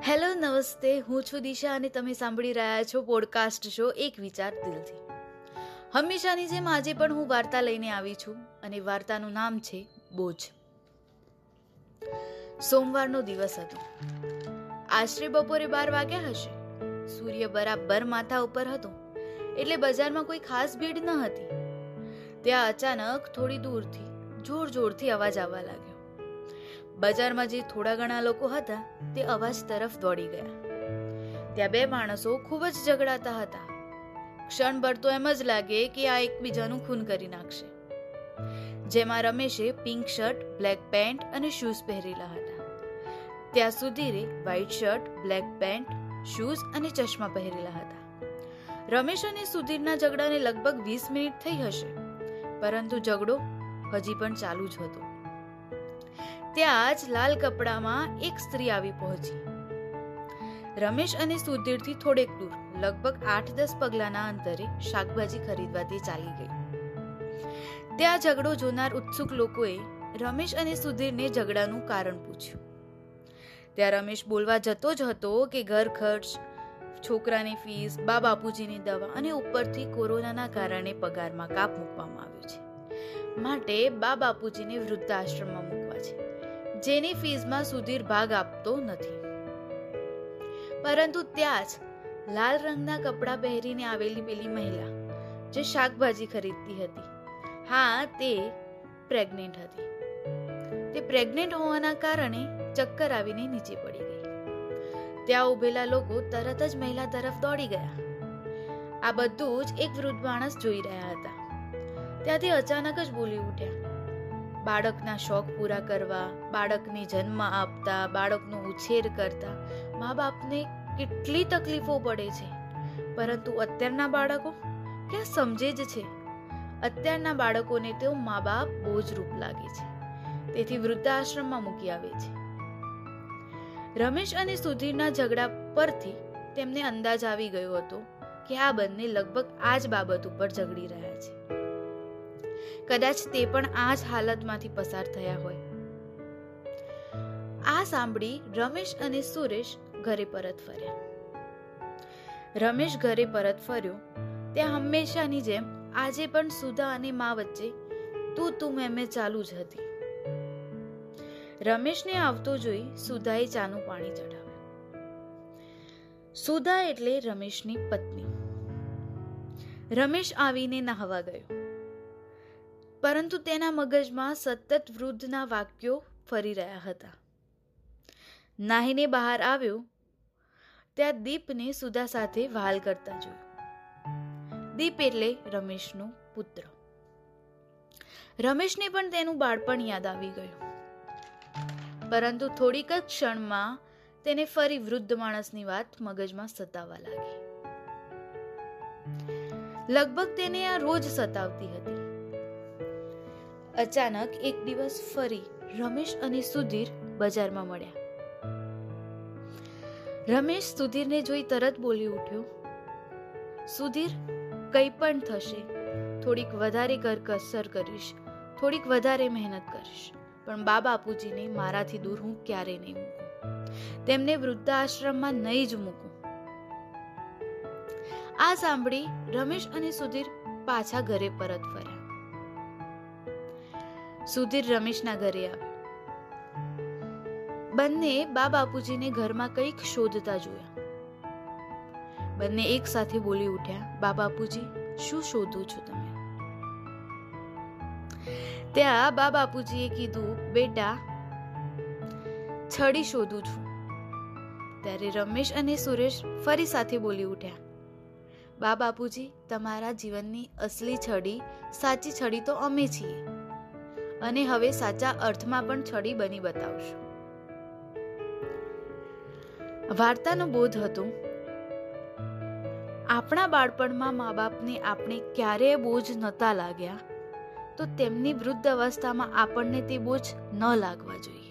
Hello, નમસ્તે. હું છું દિશા અને તમે સાંભળી રહ્યા છો પોડકાસ્ટ શો એક વિચાર દિલથી. હંમેશાની જેમ આજે પણ હું વાર્તા લઈને આવી છું અને વાર્તાનું નામ છે બોજ. સોમવારનો દિવસ હતો. આશરે બપોરે બાર વાગ્યા હશે. સૂર્ય બરાબર માથા ઉપર હતો, એટલે બજારમાં કોઈ ખાસ ભીડ ન હતી. ત્યાં અચાનક થોડી દૂરથી જોર જોરથી અવાજ આવવા લાગ્યો. બજારમાં જે થોડા ઘણા લોકો હતા, તે અવાજ તરફ દોડી ગયા. ત્યાં બે માણસો ખૂબ જ ઝઘડાતા હતા. ક્ષણભર તો એમ જ લાગે કે આ એકબીજાનું ખૂન કરી નાખશે. જેમાં રમેશે પિંક શર્ટ, બ્લેક પેન્ટ અને શૂઝ પહેરેલા હતા. ત્યાં સુધીરે white shirt, black pant, shoes અને ચશ્મા પહેરેલા હતા. રમેશ અને સુધીરના ઝઘડાને લગભગ વીસ મિનિટ થઈ હશે. પરંતુ ઝઘડો હજી પણ ચાલુ જ હતો. ત્યાં જ લાલ કપડામાં એક સ્ત્રી આવી પહોંચી. રમેશ અને સુધીરથી થોડેક દૂર, લગભગ આઠ દસ પગલાના અંતરે શાકભાજી ખરીદવાથી ચાલી ગઈ. ત્યાં ઝઘડો જોનાર ઉત્સુક લોકોએ રમેશ અને સુધીરને ઝઘડાનું કારણ પૂછ્યું. ત્યાં રમેશ બોલવા જતો જ હતો કે ઘર ખર્ચ, છોકરાની ફીસ, બા બાપુજીની દવા અને ઉપરથી કોરોનાના કારણે પગારમાં કાપ મૂકવામાં આવ્યો છે. માટે બા બાપુજીને વૃદ્ધાશ્રમમાં મૂકવા છે. જેની ફીઝમાં સુધીર ભાગ આપતો નથી. પરંતુ ત્યાં જ લાલ રંગના કપડાં પહેરીને આવેલી પેલી મહિલા, જે શાકભાજી ખરીદતી હતી. હા, તે પ્રેગ્નેન્ટ હતી. તે પ્રેગ્નેન્ટ હોવાના કારણે ચક્કર આવીને નીચે પડી ગઈ. ત્યાં ઉભેલા લોકો તરત જ મહિલા તરફ દોડી ગયા. આ બધું જ એક વૃદ્ધ માણસ જોઈ રહ્યા હતા. ત્યાંથી અચાનક જ બોલી ઉઠ્યા. બાળકના શોખ પૂરા કરવા, બાળકને જન્મ આપતા, બાળકનો ઉછેર કરતા મા બાપને કેટલી તકલીફો પડે છે. પરંતુ અત્યારના બાળકો ક્યાં સમજે જ છે. અત્યારના બાળકોને તેઓ મા બાપ બોજરૂપ લાગે છે. તેથી વૃદ્ધાશ્રમમાં મૂકી આવે છે. રમેશ અને સુધીરના ઝઘડા પરથી તેમને અંદાજ આવી ગયો હતો કે આ બંને લગભગ આ જ બાબત ઉપર ઝઘડી રહ્યા છે. કદાચ તે પણ આ જ હાલતમાંથી પસાર થયા હોય. આ સાંભળી રમેશ અને સુરેશ ઘરે પરત ફર્યા. રમેશ ઘરે પરત ફર્યો. ત્યાં હંમેશાની જેમ આજે પણ સુધા અને મા વચ્ચે તું તું મેં ચાલુ જ હતી. રમેશને આવતો જોઈ સુધાએ ચાનું પાણી ચઢાવ્યું. સુધા એટલે રમેશની પત્ની. રમેશ આવીને નહાવા ગયો. પરંતુ તેના મગજમાં સતત વૃદ્ધના વાક્યો ફરી રહ્યા હતા. નાહીને બહાર આવ્યો, ત્યાં દીપને સુધા સાથે વહાલ કરતા જોયું. દીપ એટલે રમેશનો પુત્ર. રમેશને પણ તેનું બાળપણ યાદ આવી ગયું. પરંતુ થોડીક જ ક્ષણમાં તેને ફરી વૃદ્ધ માણસની વાત મગજમાં સતાવા લાગી. લગભગ તેને આ રોજ સતાવતી હતી. અચાનક એક દિવસ ફરી રમેશ અને સુધીર બજારમાં મળ્યા. રમેશ સુધીરને જોઈ તરત બોલી ઉઠ્યો, સુધીર, કંઈ પણ થશે, થોડીક વધારે કરકસર કરીશ, થોડીક વધારે મહેનત કરીશ, પણ બા બાપુજીને મારાથી દૂર હું ક્યારે નહીં મૂકું. તેમને વૃદ્ધાશ્રમમાં નહીં જ મૂકું. આ સાંભળી રમેશ અને સુધીર પાછા ઘરે પરત ફર્યા. સુધીર રમેશના ઘરે આવ્યા. બંને બા બાપુજીને ઘરમાં કંઈક શોધતા જોયા. બંને એક સાથે બોલી ઉઠ્યા બા બાપુજી, શું શોધો છો તમે? ત્યાં બા બાપુજીએ કીધું, બેટા, છડી શોધું છું. ત્યારે રમેશ અને સુરેશ ફરી સાથે બોલી ઉઠ્યા બા બાપુજી, તમારા જીવનની અસલી છડી, સાચી છડી તો અમે છીએ. અને હવે સાચા અર્થમાં પણ છડી બની બતાવશું. વાર્તાનો બોધ હતો, આપણા બાળપણમાં મા બાપને આપણે ક્યારેય બોજ નતા લાગ્યા, તો તેમની વૃદ્ધ અવસ્થામાં આપણને તે બોજ ન લાગવા જોઈએ.